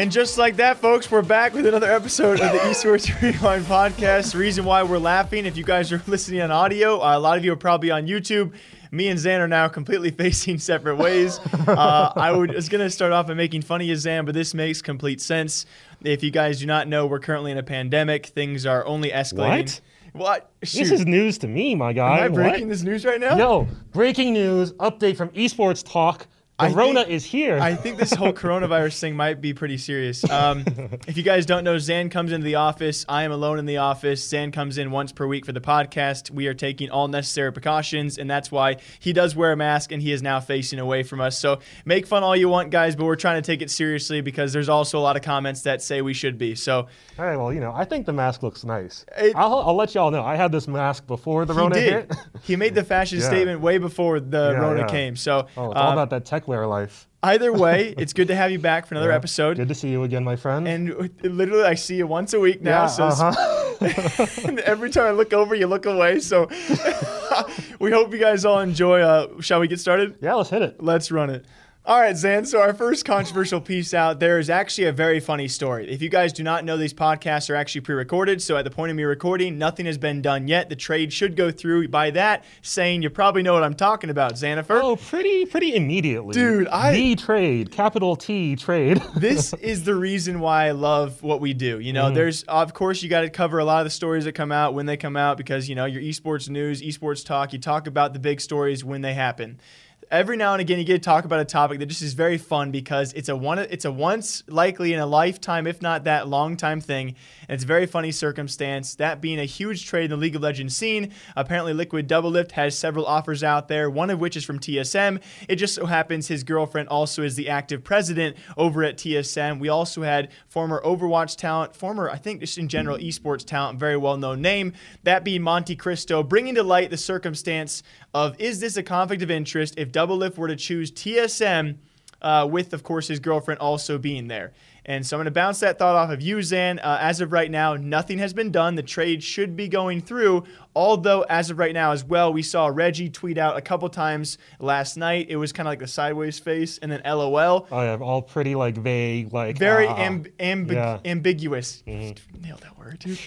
And just like that, folks, we're back with another episode of the Esports Rewind podcast. The reason why we're laughing, if you guys are listening on audio, uh, a lot of you are probably on YouTube. Me and Zan are now completely facing separate ways. Uh, I would, was going to start off by making fun of you, Zan, but this makes complete sense. If you guys do not know, we're currently in a pandemic. Things are only escalating. What? What? This is news to me, my guy. Am I breaking What? this news right now? Yo, breaking news, update from Esports Talk. Corona think- is here. I think this whole coronavirus thing might be pretty serious. Um, if you guys don't know, Zan comes into the office. I am alone in the office. Zan comes in once per week for the podcast. We are taking all necessary precautions, and that's why he does wear a mask and he is now facing away from us. So make fun all you want, guys, but we're trying to take it seriously because there's also a lot of comments that say we should be. So All right, well, you know, I think the mask looks nice. It- I'll, I'll let y'all know. I had this mask before the he Rona did. hit. he made the fashion Yeah. statement way before the Yeah, Rona yeah. came. So Oh, it's all um, about that tech life. either way, it's good to have you back for another Yeah. episode. Good to see you again, my friend. And literally, I see you once a week now. yeah, so uh-huh. every time I look over, you look away. So we hope you guys all enjoy. Uh, shall we get started? yeah, let's hit it. Let's run it. All right, Zan. So our first controversial piece out there is actually a very funny story. If you guys do not know, these podcasts are actually pre-recorded. So at the point of me recording, nothing has been done yet. The trade should go through. By that, saying you probably know what I'm talking about, Xanifer. Oh, pretty, pretty immediately. Dude, I- The trade, capital T trade. this is the reason why I love what we do. You know, Mm-hmm. there's of course you got to cover a lot of the stories that come out when they come out because you know your esports news, esports talk. You talk about the big stories when they happen. Every now and again, you get to talk about a topic that just is very fun because it's a one, it's a once likely in a lifetime, if not that long time thing, and it's a very funny circumstance. That being a huge trade in the League of Legends scene. Apparently, Liquid Doublelift has several offers out there. One of which is from TSM. It just so happens his girlfriend also is the active president over at TSM. We also had former Overwatch talent, former I think just in general esports talent, very well known name. That being MonteCristo, bringing to light the circumstance of is this a conflict of interest if Doublelift were to choose TSM uh, with, of course, his girlfriend also being there. And so I'm going to bounce that thought off of you, Zan. Uh, as of right now, nothing has been done. The trade should be going through. Although, as of right now as well, we saw Reggie tweet out a couple times last night. It was kind of like the sideways face and then LOL. Oh, yeah, all pretty like vague, like Very ah. amb- amb- Yeah. ambiguous. Nailed that word, dude.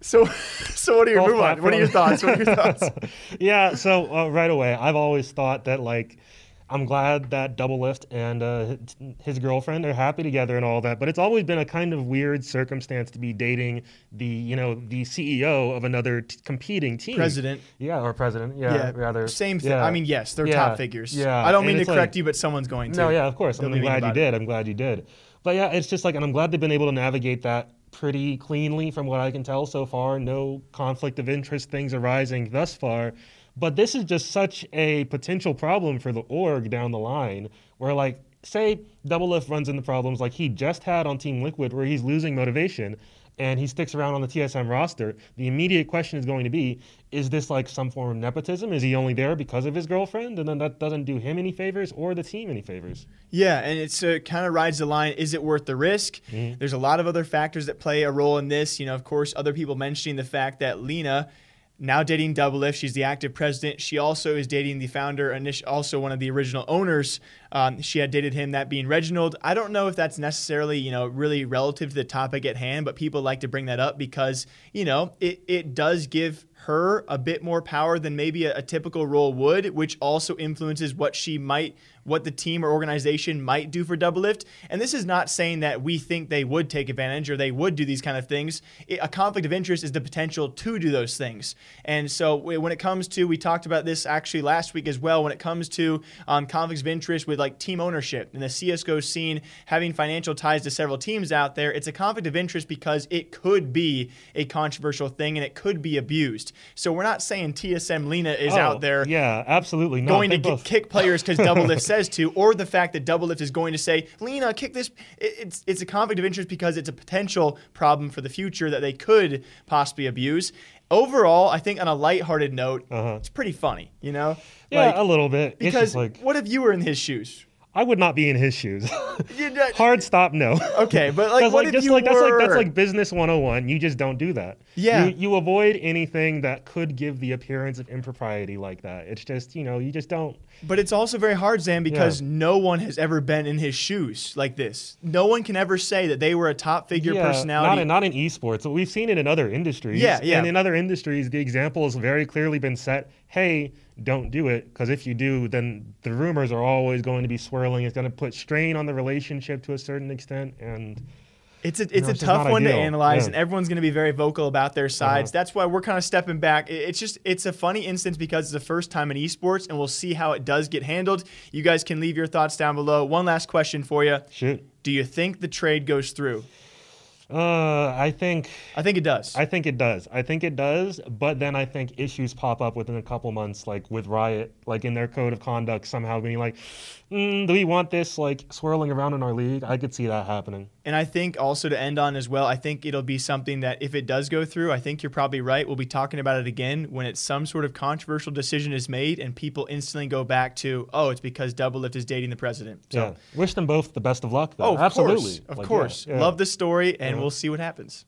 So, so what are your move on? What are your thoughts? What are your thoughts? yeah, so uh, right away, I've always thought that like I'm glad that Doublelift and uh, his girlfriend are happy together and all that. But it's always been a kind of weird circumstance to be dating the you know the CEO of another t- competing team. President. Yeah, or president. Yeah, Yeah, rather. Same thing. Yeah. I mean, yes, they're Yeah, top figures. yeah, I don't and mean to it's like- correct you, but someone's going to. No, yeah, of course. Don't I'm glad you about it. did. I'm glad you did. But yeah, it's just like, and I'm glad they've been able to navigate that pretty cleanly from what I can tell so far. No conflict of interest things arising thus far. But this is just such a potential problem for the org down the line where, like, say Doublelift runs into problems like he just had on Team Liquid where he's losing motivation and he sticks around on the TSM roster, the immediate question is going to be is this like some form of nepotism? Is he only there because of his girlfriend? And then that doesn't do him any favors or the team any favors. Yeah, and it's uh, kind of rides the line. Is it worth the risk? Mm-hmm. There's a lot of other factors that play a role in this. You know, of course, other people mentioning the fact that Lena, now dating Doublelift, she's the active president. She also is dating the founder, and also one of the original owners. Um, she had dated him, that being Reginald. I don't know if that's necessarily, you know, really relative to the topic at hand, but people like to bring that up because, you know, it, it does give her a bit more power than maybe a, a typical role would, which also influences what she might, what the team or organization might do for Doublelift. And this is not saying that we think they would take advantage or they would do these kind of things. It- a conflict of interest is the potential to do those things. And so when it comes to, we talked about this actually last week as well, when it comes to um, conflicts of interest with like team ownership and the CSGO scene having financial ties to several teams out there, it's a conflict of interest because it could be a controversial thing and it could be abused. So we're not saying TSM Lena is Oh, out there Yeah, absolutely. Going to they both- kick players because Double Lift says to, or the fact that Doublelift is going to say, Lena, kick this. It- It's it's a conflict of interest because it's a potential problem for the future that they could possibly abuse. Overall, I think on a lighthearted note, it's pretty funny, you know? Uh-huh. Yeah, Like, a little bit. it's because like what if you were in his shoes? I would not be in his shoes. Hard stop, no. Okay, but like, what like if just you like that's like that's like business 101. You just don't do that. Yeah. You, you avoid anything that could give the appearance of impropriety like that. It's just you know you just don't. But it's also very hard, Zan, because no one has ever been in his shoes like this. No one can ever say that they were a top figure Yeah, personality. Not in, not in esports. But we've seen it in other industries. Yeah, yeah. And in other industries, the example has very clearly been set. Hey, don't do it because if you do, then the rumors are always going to be swirling. It's going to put strain on the relationship to a certain extent, and It's a it's know, a it's tough one to analyze, Yeah. and everyone's going to be very vocal about their sides. Uh-huh. That's why we're kind of stepping back. It's just it's a funny instance because it's the first time in esports, and we'll see how it does get handled. You guys can leave your thoughts down below. One last question for you: shoot. Do you think the trade goes through? Uh, I think I think it does. I think it does. I think it does, but then I think issues pop up within a couple months, like with Riot, like in their code of conduct, somehow being like, mm, "Do we want this like swirling around in our league?" I could see that happening. And I think also to end on as well, I think it'll be something that if it does go through, I think you're probably right. We'll be talking about it again when it's some sort of controversial decision is made and people instantly go back to, oh, it's because Doublelift is dating the president. So, yeah, wish them both the best of luck. Though. oh, of absolutely, course, of Like, yeah, course. yeah. Love the story, and Uh-huh. we'll see what happens.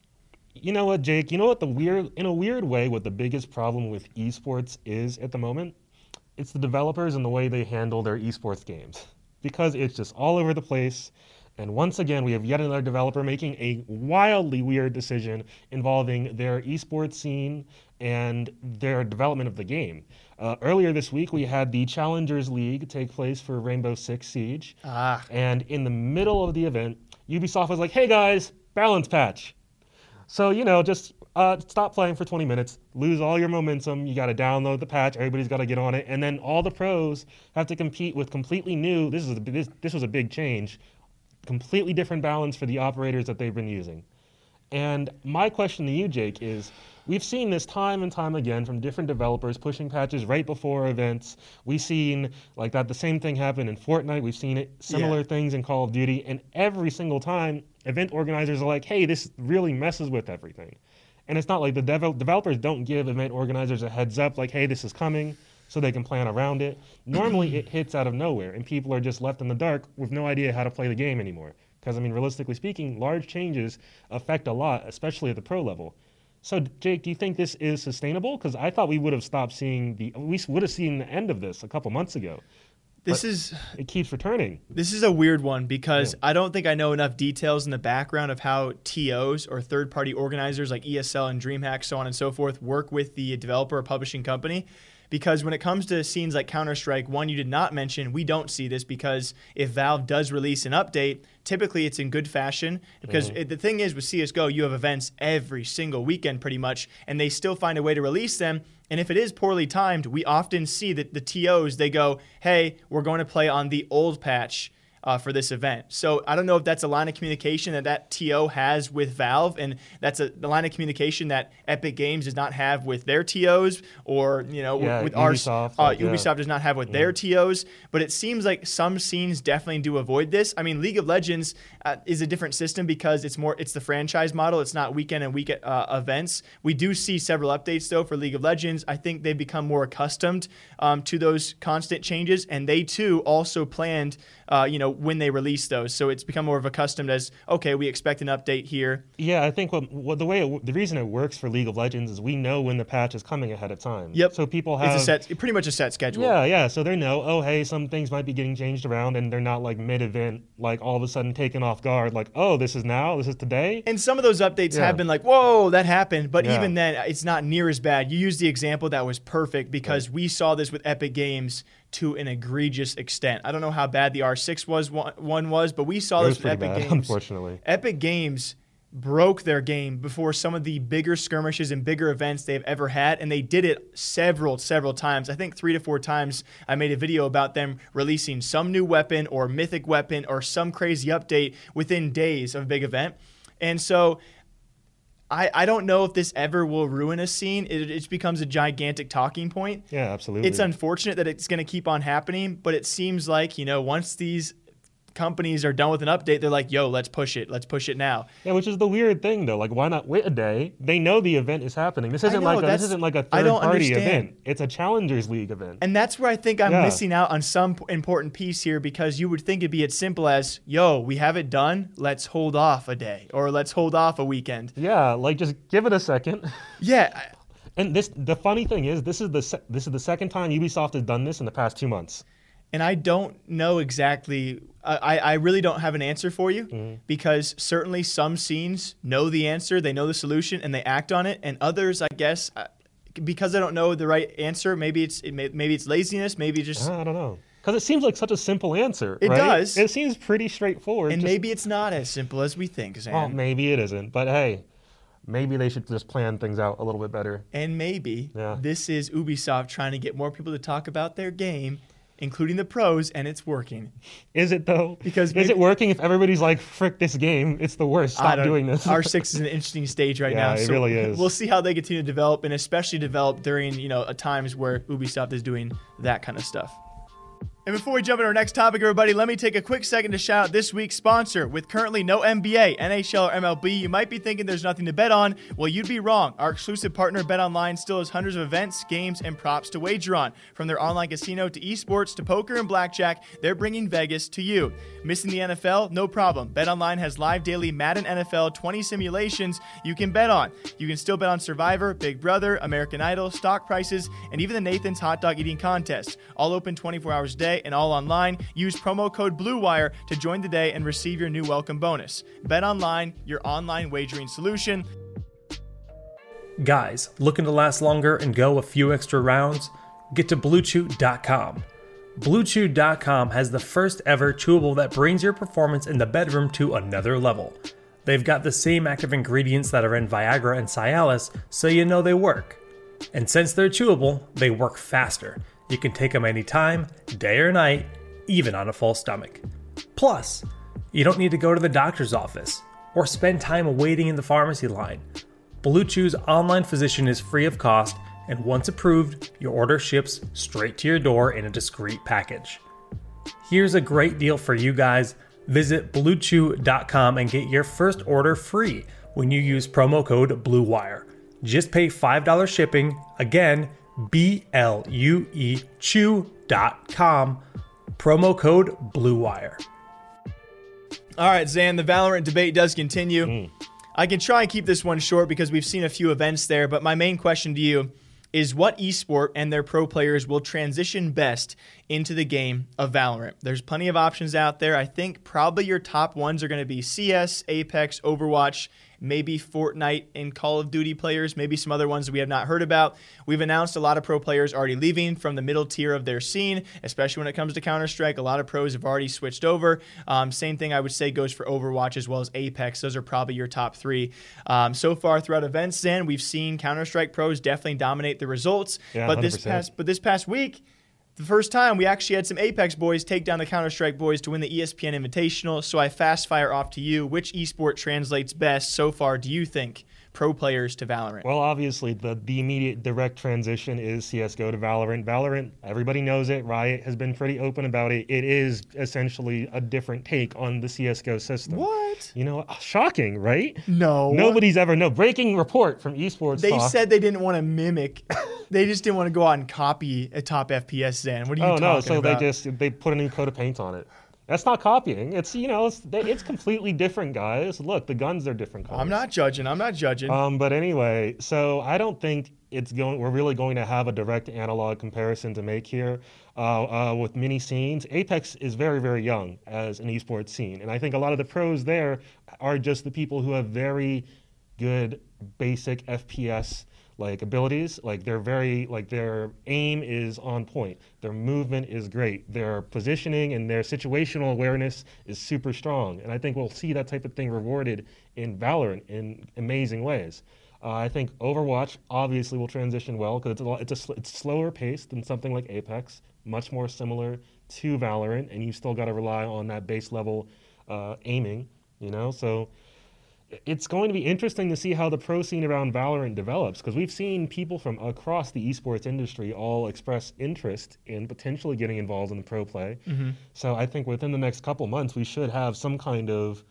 You know what, Jake? You know what the weird, in a weird way, what the biggest problem with esports is at the moment? It's the developers and the way they handle their esports games. Because it's just all over the place. And once again, we have yet another developer making a wildly weird decision involving their esports scene and their development of the game. Uh, earlier this week, we had the Challengers League take place for Rainbow Six Siege. Ah. And in the middle of the event, Ubisoft was like, hey guys, balance patch. So, you know, just uh, stop playing for 20 minutes, lose all your momentum. You got to download the patch. Everybody's got to get on it. And then all the pros have to compete with completely new. This, is a, this, this was a big change. Completely different balance for the operators that they've been using. And my question to you, Jake, is we've seen this time and time again from different developers pushing patches right before events. We've seen like that the same thing happen in Fortnite. We've seen it similar Yeah. things in Call of Duty, and every single time event organizers are like, "Hey, this really messes with everything." And it's not like the devel- developers don't give event organizers a heads up, like, "Hey, this is coming." So they can plan around it. Normally, it hits out of nowhere, and people are just left in the dark with no idea how to play the game anymore. Because I mean, realistically speaking, large changes affect a lot, especially at the pro level. So, Jake, do you think this is sustainable? Because I thought we would have stopped seeing the, we would have seen the end of this a couple months ago. This But- is It keeps returning. This is a weird one because Yeah. I don't think I know enough details in the background of how TOs or third party organizers like ESL and DreamHack, so on and so forth, work with the developer or publishing company. Because when it comes to scenes like Counter Strike, one you did not mention, we don't see this because if Valve does release an update, typically it's in good fashion. Because mm-hmm. it, the thing is with CSGO, you have events every single weekend pretty much, and they still find a way to release them. And if it is poorly timed, we often see that the TOs, they go, hey, we're going to play on the old patch uh, for this event. So I don't know if that's a line of communication that that TO has with Valve, and that's a the line of communication that Epic Games does not have with their TOs, or you know Yeah, with Ubisoft, our uh, like, yeah. Ubisoft does not have with their TOs. But it seems like some scenes definitely do avoid this. I mean, League of Legends uh, is a different system because it's more it's the franchise model. It's not weekend and week uh, events. We do see several updates though for League of Legends. I think they've become more accustomed um, to those constant changes, and they too also planned uh, you know, when they release those. So it's become more of accustomed as okay, we expect an update here. Yeah, I think what, what the way it, the reason it works for League of Legends is we know when the patch is coming ahead of time. Yep. So people have It's a set, pretty much a set schedule. Yeah, yeah. So they know, oh, hey, some things might be getting changed around, and they're not like mid-event, like all of a sudden taken off guard, like, oh, this is now, this is today. And some of those updates Yeah. have been like, whoa, that happened. But Yeah. even then, it's not near as bad. You used the example that was perfect because we saw this with Epic Games to an egregious extent. I don't know how bad the R6 was one, was, but we saw It this with Epic bad, Games. unfortunately. Epic Games broke their game before some of the bigger skirmishes and bigger events they've ever had and they did it several several times i think three to four times i made a video about them releasing some new weapon or mythic weapon or some crazy update within days of a big event and so I, I don't know if this ever will ruin a scene. It, it becomes a gigantic talking point. Yeah, absolutely. It's unfortunate that it's going to keep on happening, but it seems like, you know, once these companies are done with an update, they're like, yo, let's push it. Let's push it now. yeah, which is the weird thing though. Like, why not wait a day? They know the event is happening. This isn't know, like a, this isn't like a third-party understand. event. It's a Challengers League event. And that's where I think I'm Yeah. missing out on some important piece here because you would think it'd be as simple as, yo, we have it done. Let's hold off a day or let's hold off a weekend. yeah, like just give it a second. Yeah. I- And this, the funny thing is, this is the se- this is the second time Ubisoft has done this in the past two months. And I don't know exactly, I, I really don't have an answer for you Mm-hmm. because certainly some scenes know the answer, they know the solution, and they act on it. And others, I guess, uh, because I don't know the right answer, maybe it's it may, maybe it's laziness, maybe just, I don't know, because it seems like such a simple answer. It right? does. It seems pretty straightforward. and just- maybe it's not as simple as we think, Zan. Well, maybe it isn't, but hey, maybe they should just plan things out a little bit better. And maybe Yeah. this is Ubisoft trying to get more people to talk about their game, including the pros, and it's working. Is it though? Because is maybe- it working if everybody's like, "Frick this game, it's the worst. Stop doing this." R6 is an interesting stage right Yeah, now. it so really is. We'll see how they continue to develop, and especially develop during you know a times where Ubisoft is doing that kind of stuff. And before we jump into our next topic, everybody, let me take a quick second to shout out this week's sponsor. With currently no NBA, NHL, or MLB, you might be thinking there's nothing to bet on. Well, you'd be wrong. Our exclusive partner, BetOnline, still has hundreds of events, games, and props to wager on. From their online casino to esports to poker and blackjack, they're bringing Vegas to you. Missing the NFL? No problem. BetOnline has live daily Madden NFL 20 simulations you can bet on. You can still bet on Survivor, Big Brother, American Idol, stock prices, and even the Nathan's hot dog eating contest. All open 24 hours a day and all online. Use promo code BLUEWIRE to join the day and receive your new welcome bonus. Bet online, your online wagering solution. Guys, looking to last longer and go a few extra rounds? Get to BlueChew.com. BlueChew.com has the first ever chewable that brings your performance in the bedroom to another level. They've got the same active ingredients that are in Viagra and Cialis, so you know they work. And since they're chewable, they work faster. You can take them anytime, day or night, even on a full stomach. Plus, you don't need to go to the doctor's office or spend time waiting in the pharmacy line. Blue Chew's online physician is free of cost, and once approved, your order ships straight to your door in a discreet package. Here's a great deal for you guys. Visit bluechew.com and get your first order free when you use promo code BLUEWIRE. Just pay $5 shipping. Again, B L U E Chew.com. Promo code BLUEWIRE. All right, Zan, the Valorant debate does continue. Hmm. I can try and keep this one short because we've seen a few events there, but my main question to you is what esport and their pro players will transition best into the game of Valorant. There's plenty of options out there. I think probably your top ones are going to be CS, Apex, Overwatch, maybe Fortnite and Call of Duty players, maybe some other ones we have not heard about. We've announced a lot of pro players already leaving from the middle tier of their scene, especially when it comes to Counter Strike. A lot of pros have already switched over. Um, same thing I would say goes for Overwatch as well as Apex. Those are probably your top three. Um, so far throughout events, then we've seen Counter Strike pros definitely dominate the results. Yeah, but this 100%. past but this past week the first time we actually had some Apex boys take down the Counter Strike boys to win the ESPN Invitational. So I fast fire off to you. Which esport translates best so far, do you think, pro players to Valorant? Well, obviously, the, the immediate direct transition is CSGO to Valorant. Valorant, everybody knows it. Riot has been pretty open about it. It is essentially a different take on the CSGO system. what? You know, shocking, right? No. Nobody's ever know. Breaking report from Esports They Talk. said they didn't want to mimic. they just didn't want to go out and copy a top FPS Zen. What are you oh talking about? Oh no! So about? they just they put a new coat of paint on it. That's not copying. It's you know it's it's completely different, guys. Look, the guns are different colors. I'm not judging. I'm not judging. Um, but anyway, so I don't think it's going. We're really going to have a direct analog comparison to make here. Uh, uh, with mini scenes, Apex is very, very young as an esports scene, and I think a lot of the pros there are just the people who have very good basic FPS like abilities. Like they're very like their aim is on point. Their movement is great. Their positioning and their situational awareness is super strong. And I think we'll see that type of thing rewarded in Valorant in amazing ways. Uh, I think Overwatch obviously will transition well because it's a it's a sl- it's slower paced than something like Apex, much more similar to Valorant, and you still got to rely on that base level uh, aiming. You know, so it's going to be interesting to see how the pro scene around Valorant develops because we've seen people from across the esports industry all express interest in potentially getting involved in the pro play. So I think within the next couple months we should have some kind of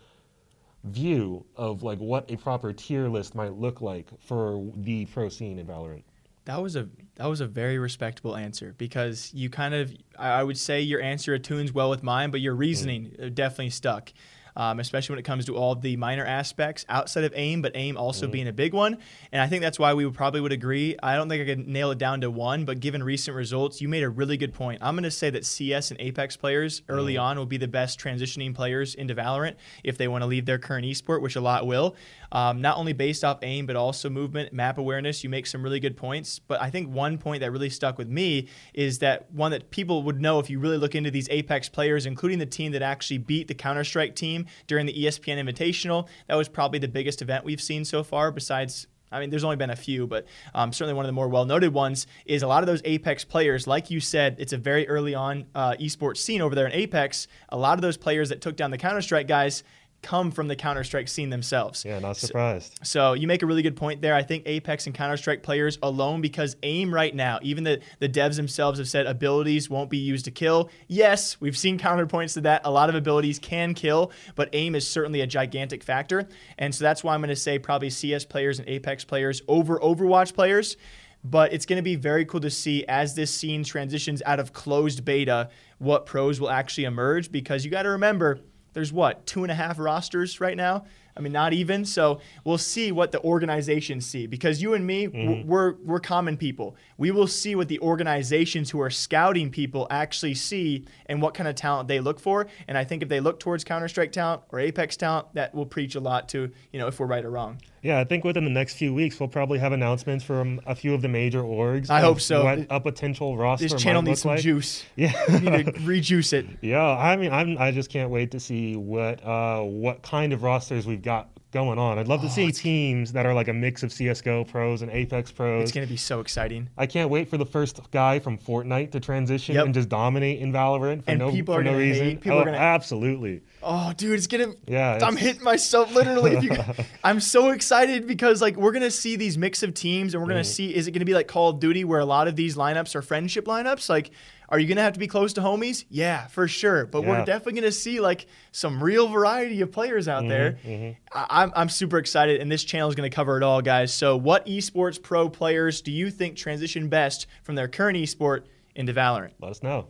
view of like what a proper tier list might look like for the pro scene in Valorant. That was a that was a very respectable answer because you kind of I would say your answer attunes well with mine, but your reasoning uh, definitely stuck. Um, especially when it comes to all the minor aspects outside of aim, but aim also being a big one. And I think that's why we would probably would agree. I don't think I could nail it down to one, but given recent results, you made a really good point. I'm going to say that CS and Apex players early on will be the best transitioning players into Valorant if they want to leave their current esport, which a lot will. Um, not only based off aim, but also movement, map awareness. You make some really good points. But I think one point that really stuck with me is that one that people would know if you really look into these Apex players, including the team that actually beat the Counter Strike team during the ESPN Invitational. That was probably the biggest event we've seen so far, besides. I mean, there's only been a few, but um, certainly one of the more well-noted ones is a lot of those Apex players. Like you said, it's a very early on uh, esports scene over there in Apex. A lot of those players that took down the Counter Strike guys come from the Counter Strike scene themselves. Yeah, not surprised. So you make a really good point there. I think Apex and Counter Strike players alone, because aim right now, even the, the devs themselves have said abilities won't be used to kill. Yes, we've seen counterpoints to that. A lot of abilities can kill, but aim is certainly a gigantic factor. And so that's why I'm going to say probably CS players and Apex players over Overwatch players. But it's going to be very cool to see as this scene transitions out of closed beta what pros will actually emerge because you got to remember there's what two and a half rosters right now? I mean not even. So we'll see what the organizations see because you and me w- mm-hmm. we're we're common people. We will see what the organizations who are scouting people actually see and what kind of talent they look for. And i think if they look towards counter-strike talent or apex talent that will preach a lot to you know if we're right or wrong Yeah, I think within the next few weeks we'll probably have announcements from a few of the major orgs. I hope so. What a potential roster this channel needs some like. juice Yeah. we need to rejuice it Yeah, I mean, I'm, I just can't wait to see what uh, what kind of rosters we've got going on. I'd love to see teams that are like a mix of CS:GO pros and Apex pros. it's going to be so exciting I can't wait for the first guy from Fortnite to transition Yep. and just dominate in Valorant for And no people for are no gonna reason. hate. People oh, are gonna- absolutely. Oh, dude, it's gonna. Yeah, I'm hitting myself literally. You, I'm so excited because like we're gonna see these mix of teams, and we're gonna Mm. see is it gonna be like Call of Duty where a lot of these lineups are friendship lineups? Like, are you gonna have to be close to homies? Yeah, for sure. But we're definitely gonna see like some real variety of players out there. Mm-hmm, I, I'm I'm super excited, and this channel is gonna cover it all, guys. So, what esports pro players do you think transition best from their current esport into Valorant? Let us know.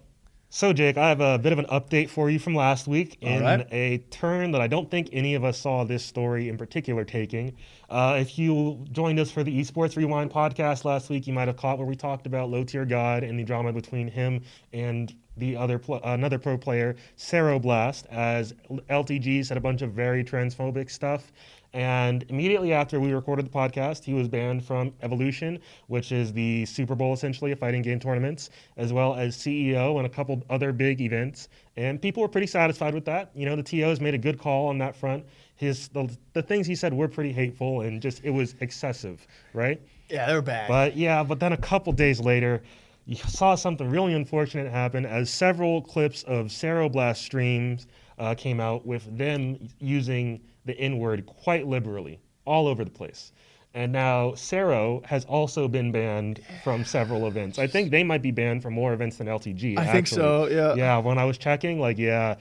So, Jake, I have a bit of an update for you from last week in right. a turn that I don't think any of us saw this story in particular taking. Uh, if you joined us for the Esports Rewind podcast last week, you might have caught where we talked about Low Tier God and the drama between him and the other pl- another pro player, Ceroblast, as LTG said a bunch of very transphobic stuff. And immediately after we recorded the podcast, he was banned from Evolution, which is the Super Bowl essentially of fighting game tournaments, as well as CEO and a couple other big events. And people were pretty satisfied with that. You know, the TOs made a good call on that front. His the, the things he said were pretty hateful and just it was excessive, right? Yeah, they're bad. But yeah, but then a couple days later, you saw something really unfortunate happen as several clips of Ceroblast streams uh, came out with them using the N word quite liberally all over the place. And now Cero has also been banned from several events. I think they might be banned from more events than LTG. I actually. think so, yeah. Yeah, when I was checking, like, yeah.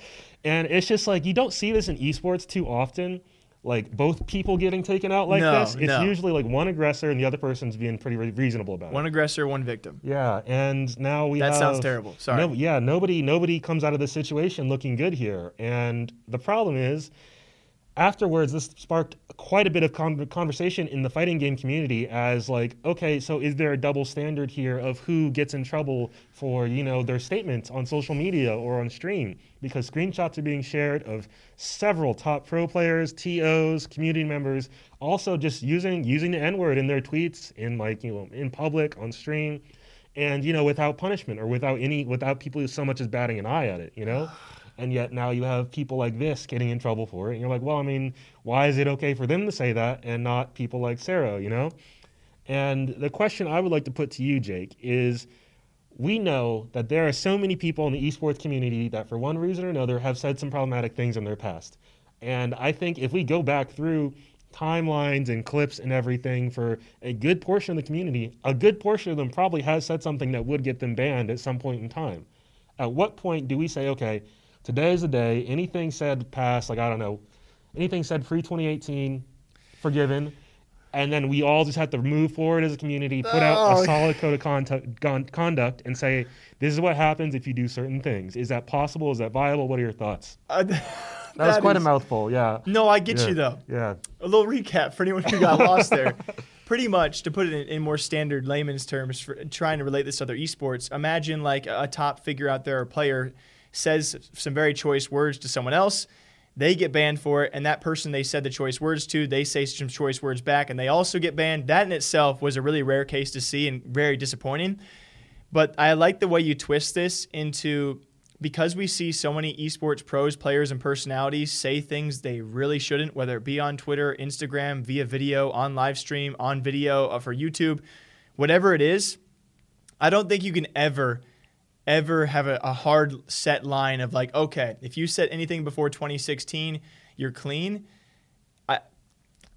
And it's just like you don't see this in esports too often. Like both people getting taken out like No, this. It's no. usually like one aggressor and the other person's being pretty re- reasonable about one it. One aggressor, one victim. Yeah, and now we That have, sounds terrible. Sorry. No, yeah, nobody nobody comes out of this situation looking good here. And the problem is, afterwards, this sparked quite a bit of con- conversation in the fighting game community. As like, okay, so is there a double standard here of who gets in trouble for you know their statements on social media or on stream? Because screenshots are being shared of several top pro players, TOs, community members, also just using using the N word in their tweets in like you know in public on stream and you know without punishment or without any without people so much as batting an eye at it you know and yet now you have people like this getting in trouble for it. And you're like well i mean why is it okay for them to say that and not people like sarah you know? And the question i would like to put to you jake is we know that there are so many people in the esports community that for one reason or another have said some problematic things in their past. And i think if we go back through timelines and clips and everything for a good portion of the community, a good portion of them probably has said something that would get them banned at some point in time. At what point do we say, okay, today is the day, anything said past, like, I don't know, anything said pre 2018, forgiven, and then we all just have to move forward as a community, put out Oh. a solid code of conduct, conduct, and say, this is what happens if you do certain things. Is that possible? Is that viable? What are your thoughts? Uh, That, was quite is- a mouthful, yeah. No, I get yeah. you though. Yeah. A little recap for anyone who got lost there. Pretty much, to put it in, in more standard layman's terms, for trying to relate this to other esports, imagine like a, a top figure out there, a player says some very choice words to someone else. They get banned for it, and that person they said the choice words to, they say some choice words back, and they also get banned. That in itself was a really rare case to see and very disappointing. But I like the way you twist this into because we see so many esports pros, players, and personalities say things they really shouldn't, whether it be on Twitter, Instagram, via video, on live stream, on video, uh, for YouTube, whatever it is. I don't think you can ever, ever have a, a hard set line of like, okay, if you said anything before 2016, you're clean. I,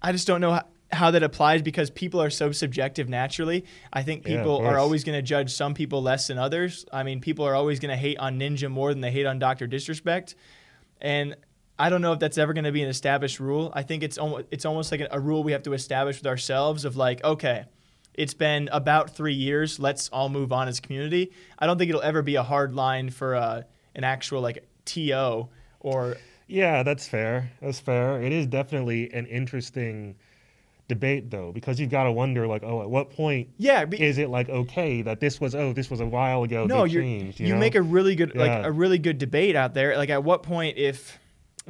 I just don't know how, how that applies because people are so subjective naturally. I think Yeah, people are always going to judge some people less than others. I mean, people are always going to hate on Ninja more than they hate on Dr. Disrespect. And I don't know if that's ever going to be an established rule. I think it's almost it's almost like a, a rule we have to establish with ourselves of like, okay, it's been about three years. Let's all move on as a community. I don't think it'll ever be a hard line for uh, an actual like TO or Yeah, that's fair. That's fair. It is definitely an interesting debate though, because you've got to wonder like, oh, at what point yeah. Be, is it like okay that this was oh this was a while ago no, changed? you, You, know? make a really good like a really good debate out there. Like at what point if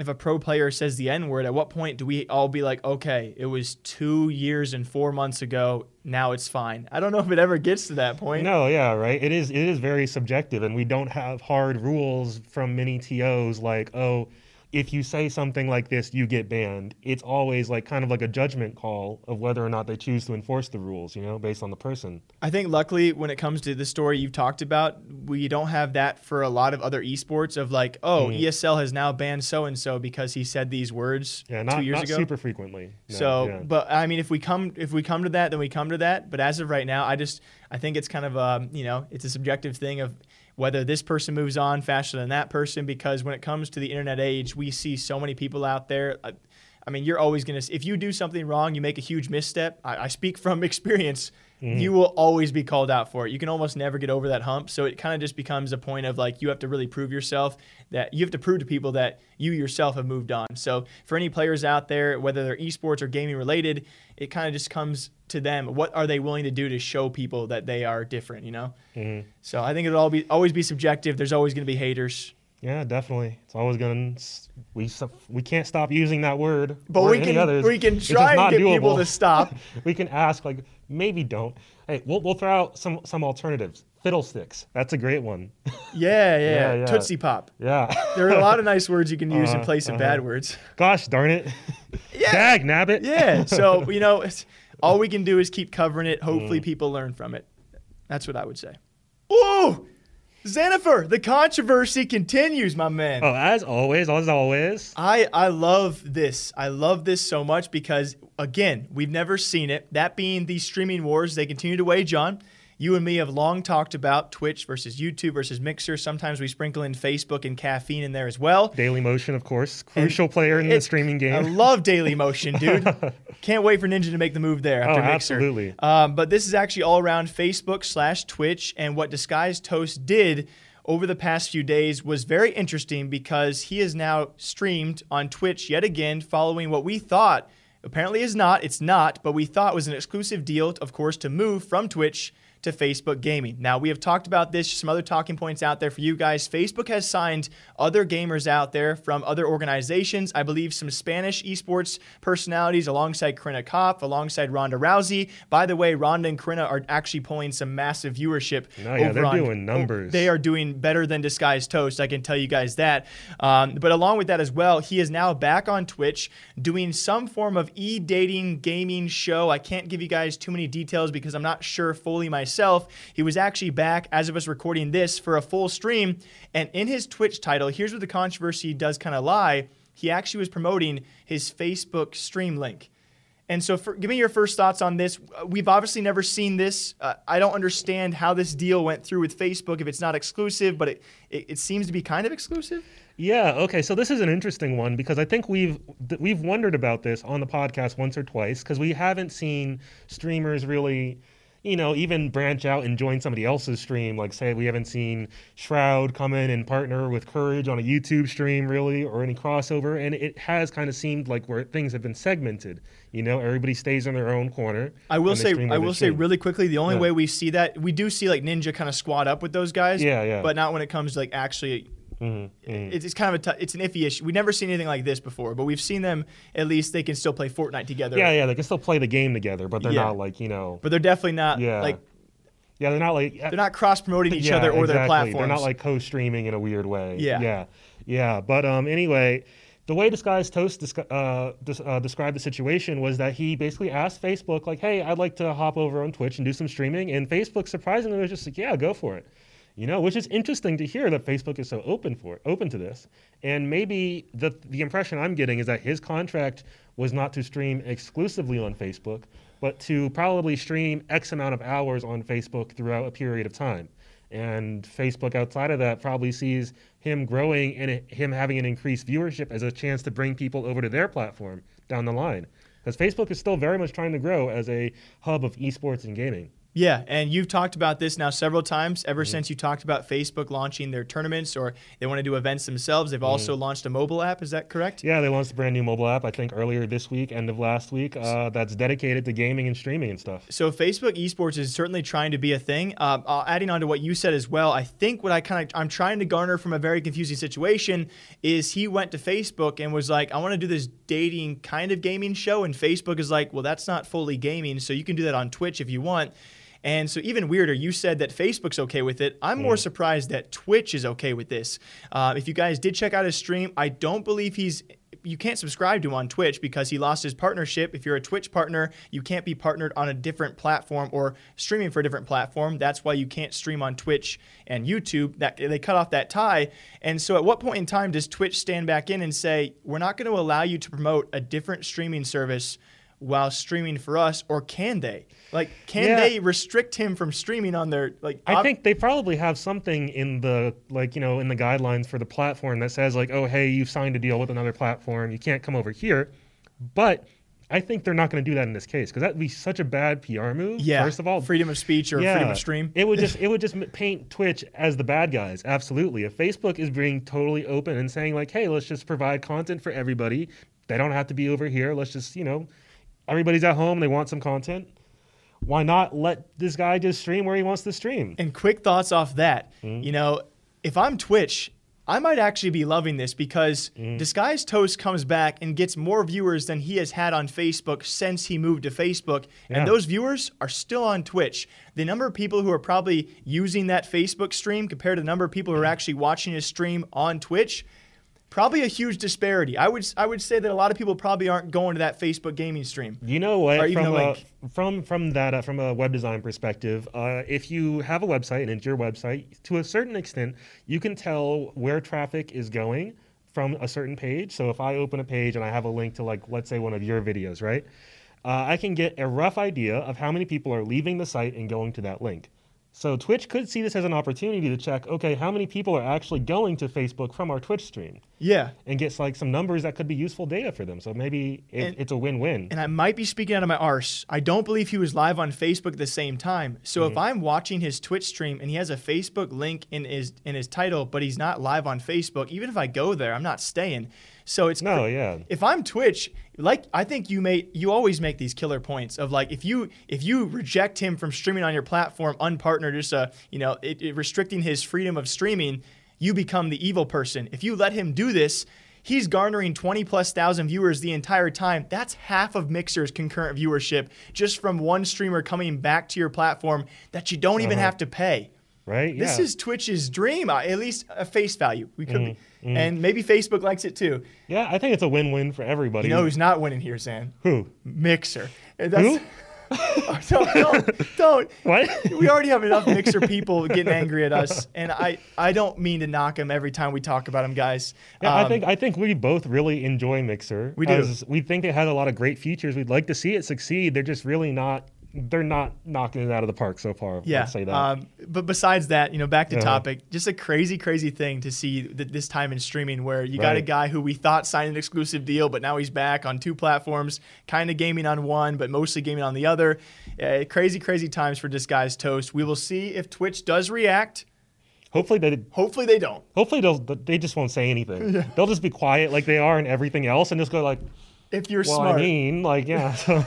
if a pro player says the N word, at what point do we all be like, okay, it was two years and four months ago, now it's fine? I don't know if it ever gets to that point. No, yeah, right. It is it is very subjective, and we don't have hard rules from many TOs like oh. If you say something like this, you get banned. It's always like kind of like a judgment call of whether or not they choose to enforce the rules, you know, based on the person. I think luckily when it comes to the story you've talked about, we don't have that for a lot of other esports of like, oh, Mm. ESL has now banned so and so because he said these words Yeah, not, two years not ago. super frequently. No, so, yeah. but I mean, if we come if we come to that, then we come to that. But as of right now, I just I think it's kind of um, you know it's a subjective thing of whether this person moves on faster than that person because when it comes to the internet age, we see so many people out there. I, I mean, you're always gonna if you do something wrong, you make a huge misstep. I, I speak from experience. You will always be called out for it. You can almost never get over that hump. So it kind of just becomes a point of like you have to really prove yourself that you have to prove to people that you yourself have moved on. So for any players out there, whether they're esports or gaming related, it kind of just comes to them. What are they willing to do to show people that they are different? You know. Mm-hmm. So I think it'll all be always be subjective. There's always going to be haters. Yeah, definitely. It's always gonna. We we can't stop using that word. But we can others. we can try and get people to stop. we can ask like maybe don't. Hey, we'll we'll throw out some some alternatives. Fiddlesticks. That's a great one. Yeah, yeah, Yeah, yeah. Tootsie Pop. yeah. There are a lot of nice words you can use in Uh-huh, place of bad words. Gosh darn it. Yeah. Dag nabbit. Yeah. So, you know, it's, all we can do is keep covering it. Mm. Hopefully, people learn from it. That's what I would say. Ooh, Xenifer, the controversy continues, my man. Oh, as always, as always. I, I love this. I love this so much because, again, we've never seen it. That being the streaming wars they continue to wage on. You and me have long talked about Twitch versus YouTube versus Mixer. Sometimes we sprinkle in Facebook and caffeine in there as well. Dailymotion, of course, crucial player in the streaming game. I love Dailymotion, dude. Can't wait for Ninja to make the move there after Oh, Mixer. absolutely. Um, but this is actually all around Facebook slash Twitch, and what Disguised Toast did over the past few days was very interesting because he is now streamed on Twitch yet again, following what we thought apparently is not. It's not, but we thought was an exclusive deal, of course, to move from Twitch to Facebook Gaming. Now, we have talked about this, some other talking points out there for you guys. Facebook has signed other gamers out there from other organizations. I believe some Spanish esports personalities alongside Corinna Kopf, alongside Ronda Rousey. By the way, Ronda and Corinna are actually pulling some massive viewership. No, yeah, over they're on- doing numbers. They are doing better than Disguised Toast. I can tell you guys that. Um, but along with that as well, he is now back on Twitch doing some form of e dating gaming show. I can't give you guys too many details because I'm not sure fully myself. He was actually back as of us recording this for a full stream. And in his Twitch title, here's where the controversy does kind of lie. He actually was promoting his Facebook stream link. And so, for, give me your first thoughts on this. Uh, We've obviously never seen this. Uh, I don't understand how this deal went through with Facebook if it's not exclusive, but it, it, it seems to be kind of exclusive. Yeah. Okay. So this is an interesting one because I think we've we've wondered about this on the podcast once or twice because we haven't seen streamers really, you know, even branch out and join somebody else's stream. Like say we haven't seen Shroud come in and partner with Courage on a YouTube stream really or any crossover, and it has kind of seemed like where things have been segmented. You know, everybody stays in their own corner. I will say, I will say stream. really quickly, the only Yeah. way we see that we do see like Ninja kind of squad up with those guys. Yeah, yeah. But not when it comes to like actually. It's, it's kind of a t- it's an iffy issue. We've never seen anything like this before, but we've seen them. At least they can still play Fortnite together. Yeah, yeah, they can still play the game together, but they're Yeah. not like you know. But they're definitely not Yeah. like Yeah, they're not like they're not cross promoting each Yeah, other or their exactly. platforms. They're not like co-streaming in a weird way. Yeah. yeah, yeah. But um, anyway, the way Disguised Toast uh, dis- uh, described the situation was that he basically asked Facebook, like, "Hey, I'd like to hop over on Twitch and do some streaming," and Facebook surprisingly was just like, "Yeah, go for it." You know, which is interesting to hear that Facebook is so open for it, open to this. And maybe the the impression I'm getting is that his contract was not to stream exclusively on Facebook, but to probably stream X amount of hours on Facebook throughout a period of time. And Facebook outside of that probably sees him growing and him having an increased viewership as a chance to bring people over to their platform down the line. Because Facebook is still very much trying to grow as a hub of esports and gaming. Yeah, and you've talked about this now several times ever Mm-hmm. since you talked about Facebook launching their tournaments or they want to do events themselves. They've also launched a mobile app. Is that correct? Mm-hmm. Yeah, they launched a brand new mobile app, I think earlier this week, end of last week, uh, that's dedicated to gaming and streaming and stuff. So Facebook esports is certainly trying to be a thing. Um, uh, adding on to what you said as well, I think what I kind of I'm trying to garner from a very confusing situation is he went to Facebook and was like, I want to do this dating kind of gaming show, and Facebook is like, well, that's not fully gaming, so you can do that on Twitch if you want. And so, even weirder, you said that Facebook's okay with it. I'm more surprised that Twitch is okay with this. Uh, if you guys did check out his stream, I don't believe he's you can't subscribe to him on Twitch because he lost his partnership. If you're a Twitch partner, you can't be partnered on a different platform or streaming for a different platform. That's why you can't stream on Twitch and YouTube. That they cut off that tie. And so, at what point in time does Twitch stand back in and say, "We're not going to allow you to promote a different streaming service"? While streaming for us, or can they? Like, can Yeah. they restrict him from streaming on their like? I ob- think they probably have something in the like you know in the guidelines for the platform that says like oh hey you've signed a deal with another platform you can't come over here, but I think they're not going to do that in this case because that'd be such a bad PR move. Yeah. First of all, freedom of speech or freedom of stream. it would just it would just paint Twitch as the bad guys. Absolutely. If Facebook is being totally open and saying like, "Hey, let's just provide content for everybody. They don't have to be over here. Let's just, you know, everybody's at home, they want some content. Why not let this guy just stream where he wants to stream?" And quick thoughts off that. Mm-hmm. You know, if I'm Twitch, I might actually be loving this because Mm-hmm. Disguised Toast comes back and gets more viewers than he has had on Facebook since he moved to Facebook. Yeah. And those viewers are still on Twitch. The number of people who are probably using that Facebook stream compared to the number of people who are actually watching his stream on Twitch, probably a huge disparity. I would I would say that a lot of people probably aren't going to that Facebook gaming stream. You know what? From a from from that uh, from a web design perspective, uh, if you have a website and it's your website, to a certain extent, you can tell where traffic is going from a certain page. So if I open a page and I have a link to like let's say one of your videos, right? Uh, I can get a rough idea of how many people are leaving the site and going to that link. So Twitch could see this as an opportunity to check, okay, how many people are actually going to Facebook from our Twitch stream, Yeah. and get like some numbers that could be useful data for them. So maybe it, And- it's a win-win. and I might be speaking out of my arse. I don't believe he was live on Facebook at the same time. So Mm-hmm. if I'm watching his Twitch stream and he has a Facebook link in his in his title, but he's not live on Facebook, even if I go there, I'm not staying. So it's No, cr- yeah. If I'm Twitch, like I think you may you always make these killer points of like if you if you reject him from streaming on your platform, unpartnered, just uh you know it, it restricting his freedom of streaming, you become the evil person. If you let him do this. He's garnering 20 plus thousand viewers the entire time. That's half of Mixer's concurrent viewership just from one streamer coming back to your platform that you don't even have to pay. right? This yeah. is Twitch's dream, uh, at least a face value. We could, be, Mm-hmm. and maybe Facebook likes it too. yeah, I think it's a win-win for everybody. You know who's not winning here, Zan? who? Mixer. And That's, don't, don't, don't. What? We already have enough Mixer people getting angry at us, and I, I don't mean to knock him every time we talk about him, guys. Yeah, I Um, think I think we both really enjoy Mixer. We do. We think it has a lot of great features. We'd like to see it succeed. They're just really not. They're not knocking it out of the park so far. Yeah. Say that. Um, but besides that, you know, back to Uh-huh. topic, just a crazy, crazy thing to see th- this time in streaming where you got a guy who we thought signed an exclusive deal, but now he's back on two platforms, kind of gaming on one, but mostly gaming on the other. Uh, crazy, crazy times for Disguised Toast. We will see if Twitch does react. hopefully they. Hopefully they don't. Hopefully they'll. They just won't say anything. They'll just be quiet like they are in everything else, and just go like, If you're "Well, smart. I mean, like, yeah." So,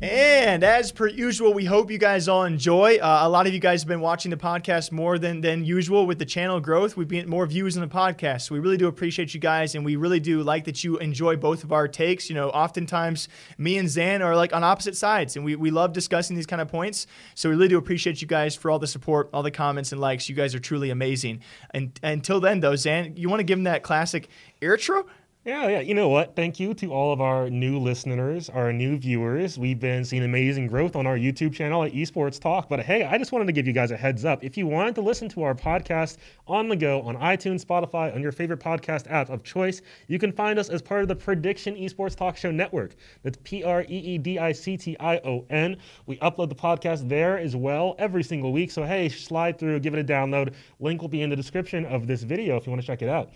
And as per usual, we hope you guys all enjoy. Uh, a lot of you guys have been watching the podcast more than than usual with the channel growth. We've been more views on the podcast, so we really do appreciate you guys, and we really do like that you enjoy both of our takes. You know, oftentimes me and Zan are like on opposite sides, and we, we love discussing these kind of points. So we really do appreciate you guys for all the support, all the comments and likes. You guys are truly amazing. And until then, though, Zan, you want to give them that classic intro? Yeah, yeah. You know what? Thank you to all of our new listeners, our new viewers. We've been seeing amazing growth on our YouTube channel at Esports Talk. But hey, I just wanted to give you guys a heads up. If you wanted to listen to our podcast on the go on iTunes, Spotify, on your favorite podcast app of choice, you can find us as part of the Prediction Esports Talk Show Network. That's P R E E D I C T I O N. We upload the podcast there as well every single week. So hey, slide through, give it a download. Link will be in the description of this video if you want to check it out.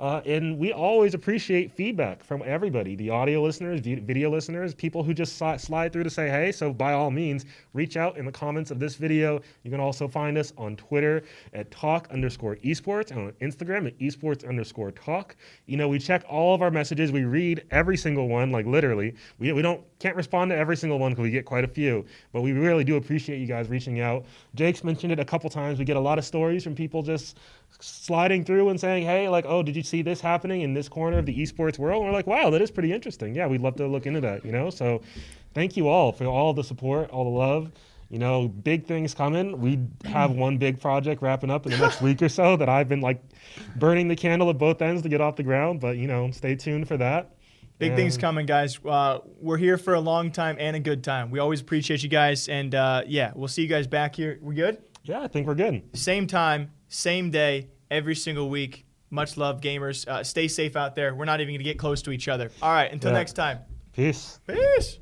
Uh, and we always appreciate feedback from everybody the audio listeners, video listeners, people who just sli- slide through to say hey. So, by all means, reach out in the comments of this video. You can also find us on Twitter at talk underscore esports and on Instagram at esports underscore talk. You know, we check all of our messages. We read every single one, like literally. We, we don't can't respond to every single one because we get quite a few, but we really do appreciate you guys reaching out. Jake's mentioned it a couple times. We get a lot of stories from people just sliding through and saying, "Hey, like, oh, did you see this happening in this corner of the esports world?" And we're like, "Wow, that is pretty interesting. Yeah, we'd love to look into that." You know, so thank you all for all the support, all the love. You know, big things coming. We have one big project wrapping up in the next week or so that I've been like burning the candle at both ends to get off the ground. But you know, stay tuned for that. Big things coming, guys. Uh, we're here for a long time and a good time. We always appreciate you guys. And uh, yeah, we'll see you guys back here. We good? Yeah, I think we're good. Same time, same day, every single week. Much love, gamers. Uh, stay safe out there. We're not even going to get close to each other. All right, until Yeah. next time. Peace. Peace.